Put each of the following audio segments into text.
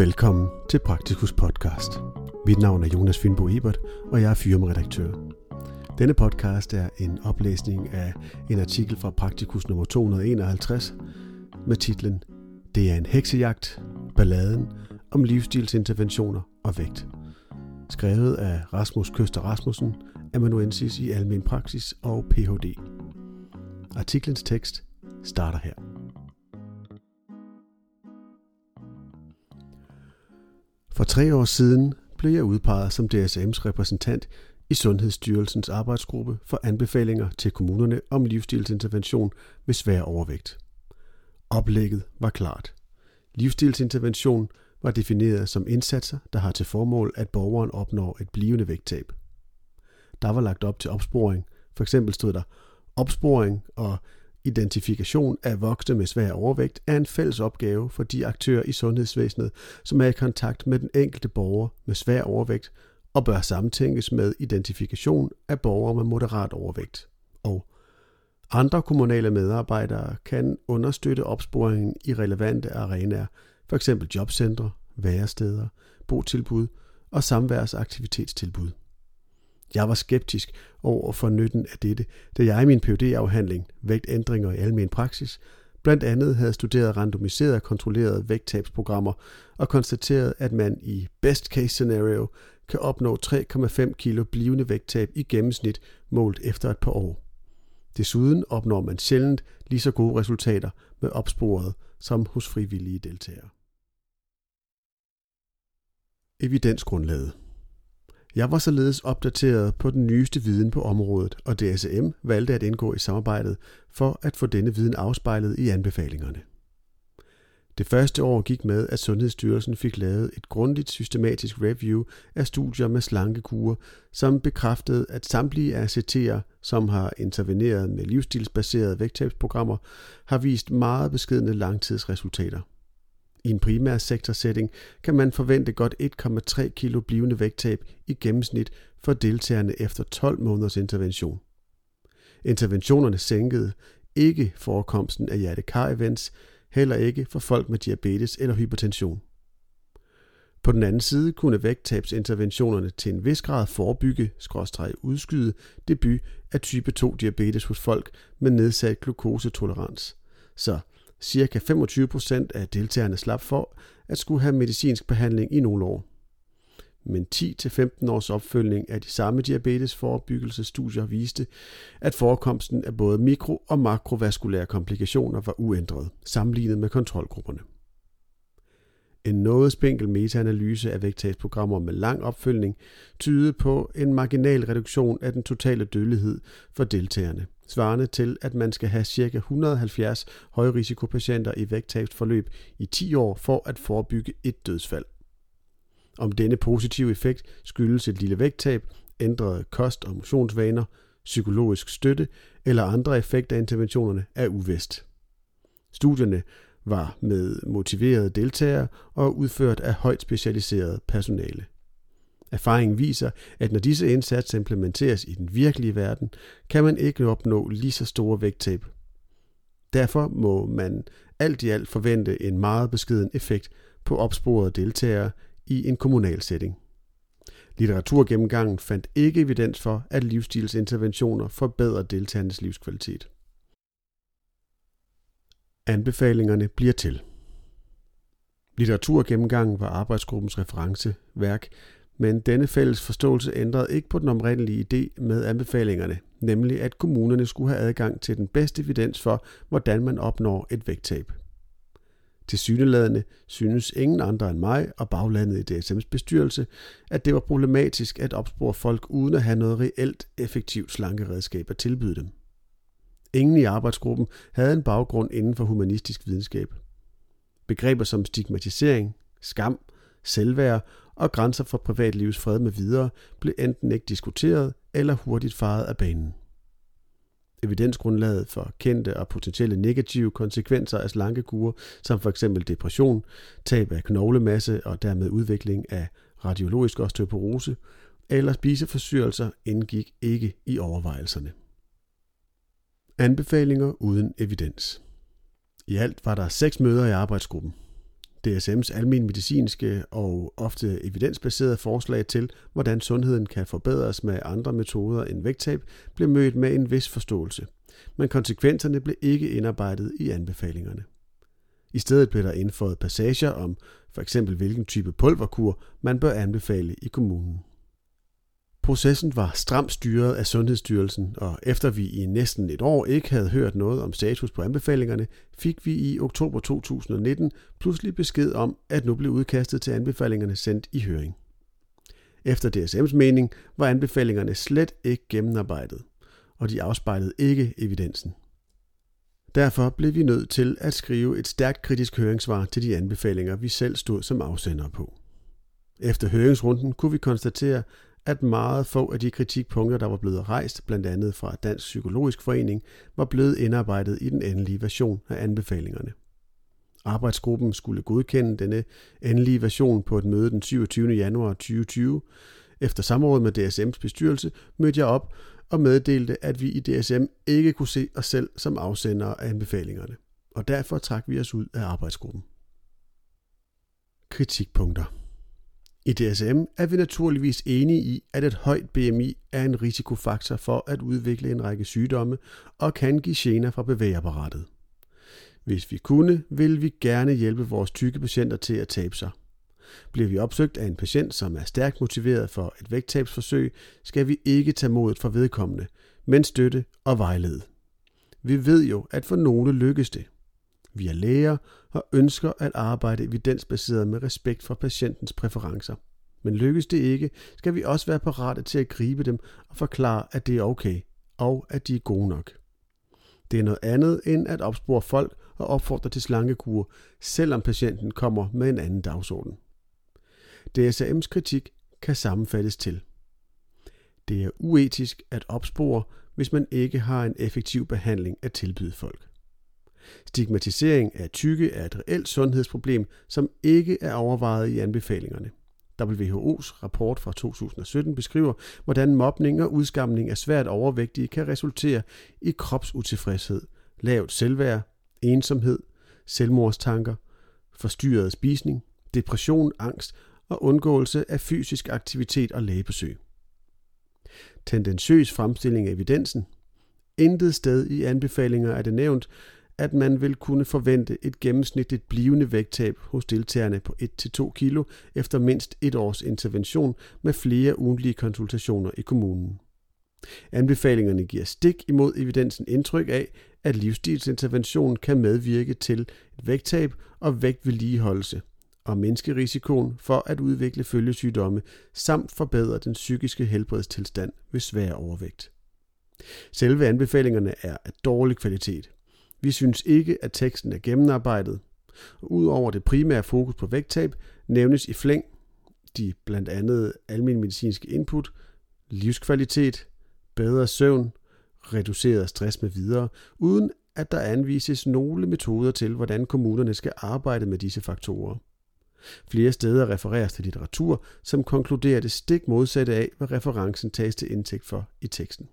Velkommen til Praktikus Podcast. Mit navn er Jonas Fynbo Ebert, og jeg er firmaredaktør. Denne podcast er en oplæsning af en artikel fra Praktikus nummer 251 med titlen Det er en heksejagt, balladen om livsstilsinterventioner og vægt. Skrevet af Rasmus Køster Rasmussen, amanuensis i almen praksis og Ph.D. Artiklens tekst starter her. For tre år siden blev jeg udpeget som DSM's repræsentant i Sundhedsstyrelsens arbejdsgruppe for anbefalinger til kommunerne om livsstilsintervention ved svær overvægt. Oplægget var klart. Livsstilsintervention var defineret som indsatser, der har til formål, at borgeren opnår et blivende vægttab. Der var lagt op til opsporing. For eksempel stod der opsporing og Identifikation af voksne med svær overvægt er en fælles opgave for de aktører i sundhedsvæsenet, som er i kontakt med den enkelte borger med svær overvægt og bør samtænkes med identifikation af borgere med moderat overvægt. Og andre kommunale medarbejdere kan understøtte opsporingen i relevante arenaer, f.eks. jobcentre, væresteder, botilbud og samværsaktivitetstilbud. Jeg var skeptisk over for nytten af dette, da jeg i min phd afhandling Vægtændringer i almen praksis blandt andet havde studeret randomiserede og kontrollerede vægttabsprogrammer og konstateret, at man i best case scenario kan opnå 3,5 kilo blivende vægttab i gennemsnit målt efter et par år. Desuden opnår man sjældent lige så gode resultater med opsporet som hos frivillige deltagere. Evidensgrundlaget jeg var således opdateret på den nyeste viden på området, og DSM valgte at indgå i samarbejdet for at få denne viden afspejlet i anbefalingerne. Det første år gik med, at Sundhedsstyrelsen fik lavet et grundigt systematisk review af studier med slankekure, som bekræftede, at samtlige ACT'er, som har interveneret med livsstilsbaserede vægttabsprogrammer, har vist meget beskedne langtidsresultater. I en primær sektorsætting kan man forvente godt 1,3 kg blivende vægttab i gennemsnit for deltagerne efter 12 måneders intervention. Interventionerne sænkede ikke forekomsten af hjertekar-events, heller ikke for folk med diabetes eller hypertension. På den anden side kunne vægttabsinterventionerne til en vis grad forebygge, skråstrege udskyde, debut af type 2 diabetes hos folk med nedsat glukosetolerans. Så Cirka 25% af deltagerne slap for at skulle have medicinsk behandling i nogle år. Men 10-15 års opfølgning af de samme diabetesforebyggelsestudier viste, at forekomsten af både mikro- og makrovaskulære komplikationer var uændret, sammenlignet med kontrolgrupperne. En noget spinkel metaanalyse af vægttabsprogrammer med lang opfølgning tydede på en marginal reduktion af den totale dødelighed for deltagerne, svarende til, at man skal have ca. 170 højrisikopatienter i vægttabsforløb i 10 år for at forebygge et dødsfald. Om denne positive effekt skyldes et lille vægttab, ændrede kost- og motionsvaner, psykologisk støtte eller andre effekter af interventionerne er uvist. Studierne var med motiverede deltagere og udført af højt specialiseret personale. Erfaringen viser, at når disse indsatser implementeres i den virkelige verden, kan man ikke opnå lige så store vægttab. Derfor må man alt i alt forvente en meget beskeden effekt på opsporede deltagere i en kommunal setting. Litteraturgennemgangen fandt ikke evidens for, at livsstilsinterventioner forbedrer deltagernes livskvalitet. Anbefalingerne bliver til. Litteraturgennemgangen var arbejdsgruppens referenceværk, men denne fælles forståelse ændrede ikke på den oprindelige idé med anbefalingerne, nemlig at kommunerne skulle have adgang til den bedste evidens for, hvordan man opnår et vægttab. Til syneladende synes ingen andre end mig og baglandet i DSM's bestyrelse, at det var problematisk at opspore folk uden at have noget reelt effektivt slankeredskab at tilbyde dem. Ingen i arbejdsgruppen havde en baggrund inden for humanistisk videnskab. Begreber som stigmatisering, skam, selvværd og grænser for privatlivets fred med videre blev enten ikke diskuteret eller hurtigt faret af banen. Evidensgrundlaget for kendte og potentielle negative konsekvenser af slankekure, som f.eks. depression, tab af knoglemasse og dermed udvikling af radiologisk osteoporose eller spiseforstyrrelser indgik ikke i overvejelserne. Anbefalinger uden evidens. I alt var der seks møder i arbejdsgruppen. DSM's almen medicinske og ofte evidensbaserede forslag til, hvordan sundheden kan forbedres med andre metoder end vægttab, blev mødt med en vis forståelse. Men konsekvenserne blev ikke indarbejdet i anbefalingerne. I stedet blev der indføjet passager om for eksempel hvilken type pulverkur man bør anbefale i kommunen. Processen var stramt styret af Sundhedsstyrelsen, og efter vi i næsten et år ikke havde hørt noget om status på anbefalingerne, fik vi i oktober 2019 pludselig besked om, at nu blev udkastet til anbefalingerne sendt i høring. Efter DSM's mening var anbefalingerne slet ikke gennemarbejdet, og de afspejlede ikke evidensen. Derfor blev vi nødt til at skrive et stærkt kritisk høringssvar til de anbefalinger, vi selv stod som afsender på. Efter høringsrunden kunne vi konstatere, at meget få af de kritikpunkter, der var blevet rejst, blandt andet fra Dansk Psykologisk Forening, var blevet indarbejdet i den endelige version af anbefalingerne. Arbejdsgruppen skulle godkende denne endelige version på et møde den 27. januar 2020. Efter samråd med DSM's bestyrelse mødte jeg op og meddelte, at vi i DSM ikke kunne se os selv som afsendere af anbefalingerne, og derfor trak vi os ud af arbejdsgruppen. Kritikpunkter i DSM er vi naturligvis enige i, at et højt BMI er en risikofaktor for at udvikle en række sygdomme og kan give gener fra bevægeapparatet. Hvis vi kunne, vil vi gerne hjælpe vores tykke patienter til at tabe sig. Bliver vi opsøgt af en patient, som er stærkt motiveret for et vægttabsforsøg, skal vi ikke tage modet for vedkommende, men støtte og vejlede. Vi ved jo, at for nogle lykkes det. Vi er læger og ønsker at arbejde evidensbaseret med respekt for patientens præferencer. Men lykkes det ikke, skal vi også være parate til at gribe dem og forklare, at det er okay, og at de er gode nok. Det er noget andet end at opspore folk og opfordre til slankekur, selvom patienten kommer med en anden dagsorden. DSM's kritik kan sammenfattes til. Det er uetisk at opspore, hvis man ikke har en effektiv behandling at tilbyde folk. Stigmatisering af tykke er et reelt sundhedsproblem, som ikke er overvejet i anbefalingerne. WHO's rapport fra 2017 beskriver, hvordan mobning og udskamning af svært overvægtige kan resultere i kropsutilfredshed, lavt selvværd, ensomhed, selvmordstanker, forstyrret spisning, depression, angst og undgåelse af fysisk aktivitet og lægebesøg. Tendentiøs fremstilling af evidensen. Intet sted i anbefalinger er det nævnt, at man vil kunne forvente et gennemsnitligt blivende vægttab hos deltagerne på 1-2 kilo efter mindst et års intervention med flere ugentlige konsultationer i kommunen. Anbefalingerne giver stik imod evidensen indtryk af, at livsstilsintervention kan medvirke til et vægttab og vægtvedligeholdelse og mindske risikoen for at udvikle følgesygdomme samt forbedre den psykiske helbredstilstand ved svær overvægt. Selve anbefalingerne er af dårlig kvalitet – vi synes ikke, at teksten er gennemarbejdet. Udover det primære fokus på vægttab, nævnes i flæng de blandt andet almen medicinske input, livskvalitet, bedre søvn, reduceret stress med videre, uden at der anvises nogle metoder til, hvordan kommunerne skal arbejde med disse faktorer. Flere steder refereres til litteratur, som konkluderer det stik modsatte af, hvad referencen tages til indtægt for i teksten.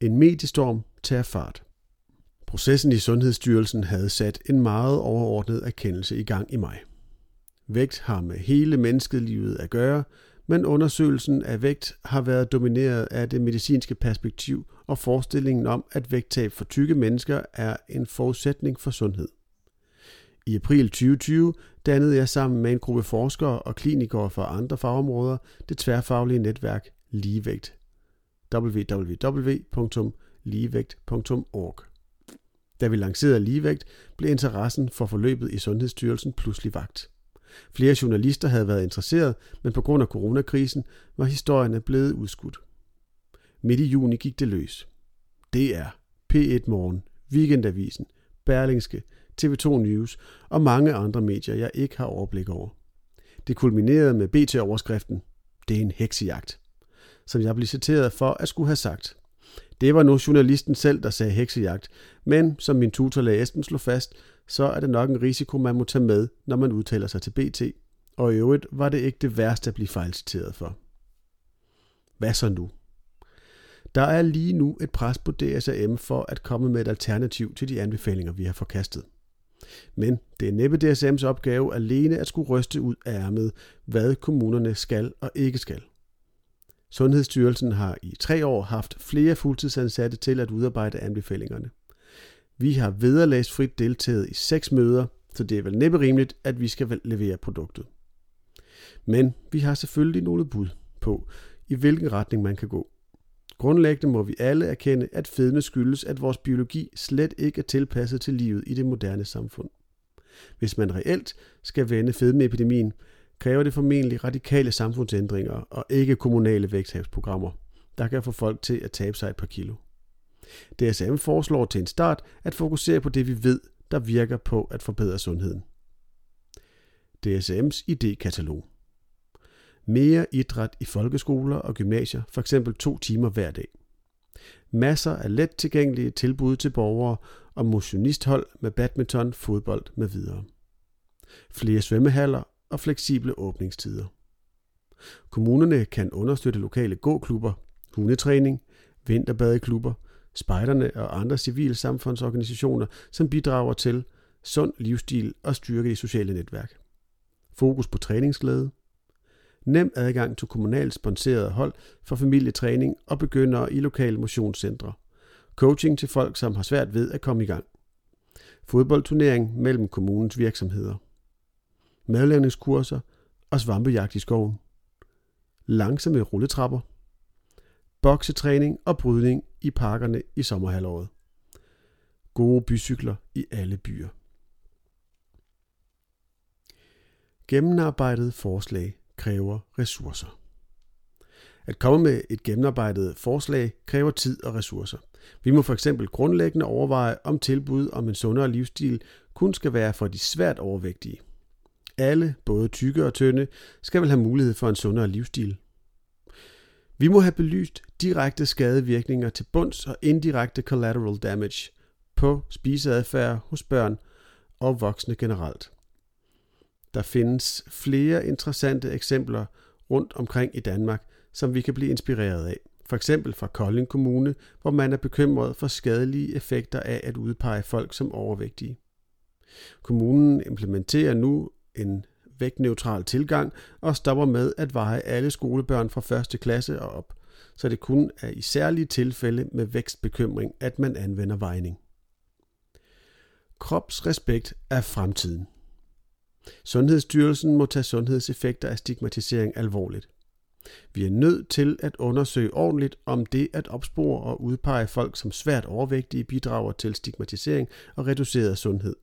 En mediestorm tager fart. Processen i Sundhedsstyrelsen havde sat en meget overordnet erkendelse i gang i maj. Vægt har med hele menneskelivet at gøre, men undersøgelsen af vægt har været domineret af det medicinske perspektiv og forestillingen om, at vægttab for tykke mennesker er en forudsætning for sundhed. I april 2020 dannede jeg sammen med en gruppe forskere og klinikere fra andre fagområder det tværfaglige netværk Ligevægt. www.ligevægt.org da vi lancerede ligevægt, blev interessen for forløbet i Sundhedsstyrelsen pludselig vagt. Flere journalister havde været interesseret, men på grund af coronakrisen var historierne blevet udskudt. Midt i juni gik det løs. DR, P1 Morgen, Weekendavisen, Berlingske, TV2 News og mange andre medier, jeg ikke har overblik over. Det kulminerede med BT-overskriften, det er en heksejagt, som jeg blev citeret for at skulle have sagt. Det var nu journalisten selv, der sagde heksejagt, men som min tutor lagde Esben slog fast, så er det nok en risiko, man må tage med, når man udtaler sig til BT, og i øvrigt var det ikke det værste at blive fejlciteret for. Hvad så nu? Der er lige nu et pres på DSAM for at komme med et alternativ til de anbefalinger, vi har forkastet. Men det er næppe DSM's opgave alene at skulle ryste ud af ærmet, hvad kommunerne skal og ikke skal. Sundhedsstyrelsen har i tre år haft flere fuldtidsansatte til at udarbejde anbefalingerne. Vi har vederlagsfrit deltaget i seks møder, så det er vel næppe rimeligt, at vi skal levere produktet. Men vi har selvfølgelig nogle bud på, i hvilken retning man kan gå. Grundlæggende må vi alle erkende, at fedme skyldes, at vores biologi slet ikke er tilpasset til livet i det moderne samfund. Hvis man reelt skal vende fedmeepidemien, kræver det formentlig radikale samfundsændringer og ikke kommunale vægttabsprogrammer, der kan få folk til at tabe sig et par kilo. DSM foreslår til en start at fokusere på det, vi ved, der virker på at forbedre sundheden. DSM's idékatalog. Mere idræt i folkeskoler og gymnasier, f.eks. to timer hver dag. Masser af let tilgængelige tilbud til borgere og motionisthold med badminton, fodbold med videre. Flere svømmehaller og fleksible åbningstider. Kommunerne kan understøtte lokale gåklubber, hundetræning, vinterbadeklubber, spejderne og andre civilsamfundsorganisationer, som bidrager til sund livsstil og styrke i sociale netværk. Fokus på træningsglæde, nem adgang til kommunalt sponsoreret hold for familietræning og begyndere i lokale motionscentre. Coaching til folk, som har svært ved at komme i gang. Fodboldturnering mellem kommunens virksomheder. Madlavningskurser og svampejagt i skoven. Langsomme rulletrapper. Boksetræning og brydning i parkerne i sommerhalvåret. Gode bycykler i alle byer. Gennemarbejdet forslag kræver ressourcer. At komme med et gennemarbejdet forslag kræver tid og ressourcer. Vi må for eksempel grundlæggende overveje, om tilbud om en sundere livsstil kun skal være for de svært overvægtige. Alle, både tykke og tynde, skal vel have mulighed for en sundere livsstil. Vi må have belyst direkte skadevirkninger til bunds og indirekte collateral damage på spiseadfærd hos børn og voksne generelt. Der findes flere interessante eksempler rundt omkring i Danmark, som vi kan blive inspireret af. For eksempel fra Kolding Kommune, hvor man er bekymret for skadelige effekter af at udpege folk som overvægtige. Kommunen implementerer nu en vægtneutral tilgang og stopper med at veje alle skolebørn fra første klasse og op, så det kun er i særlige tilfælde med vækstbekymring, at man anvender vejning. Kropsrespekt er fremtiden. Sundhedsstyrelsen må tage sundhedseffekter af stigmatisering alvorligt. Vi er nødt til at undersøge ordentligt, om det at opspore og udpege folk som svært overvægtige bidrager til stigmatisering og reduceret sundhed.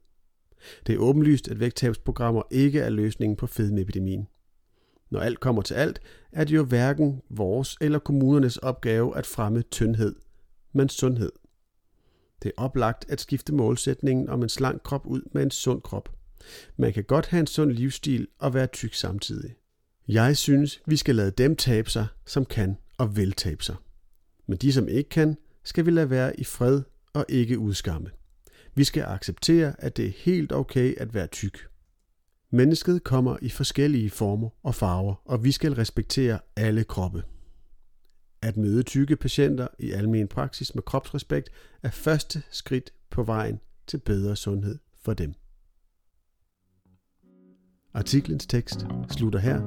Det er åbenlyst, at vægttabsprogrammer ikke er løsningen på fedmeepidemien. Når alt kommer til alt, er det jo hverken vores eller kommunernes opgave at fremme tyndhed, men sundhed. Det er oplagt at skifte målsætningen om en slank krop ud med en sund krop. Man kan godt have en sund livsstil og være tyk samtidig. Jeg synes, vi skal lade dem tabe sig, som kan og vil tabe sig. Men de, som ikke kan, skal vi lade være i fred og ikke udskamme. Vi skal acceptere, at det er helt okay at være tyk. Mennesket kommer i forskellige former og farver, og vi skal respektere alle kroppe. At møde tykke patienter i almen praksis med kropsrespekt er første skridt på vejen til bedre sundhed for dem. Artiklens tekst slutter her.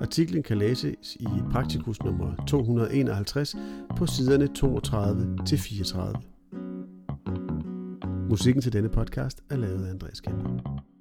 Artiklen kan læses i praktikus nummer 251 på siderne 32 til 34. Musikken til denne podcast er lavet af Andreas Kemper.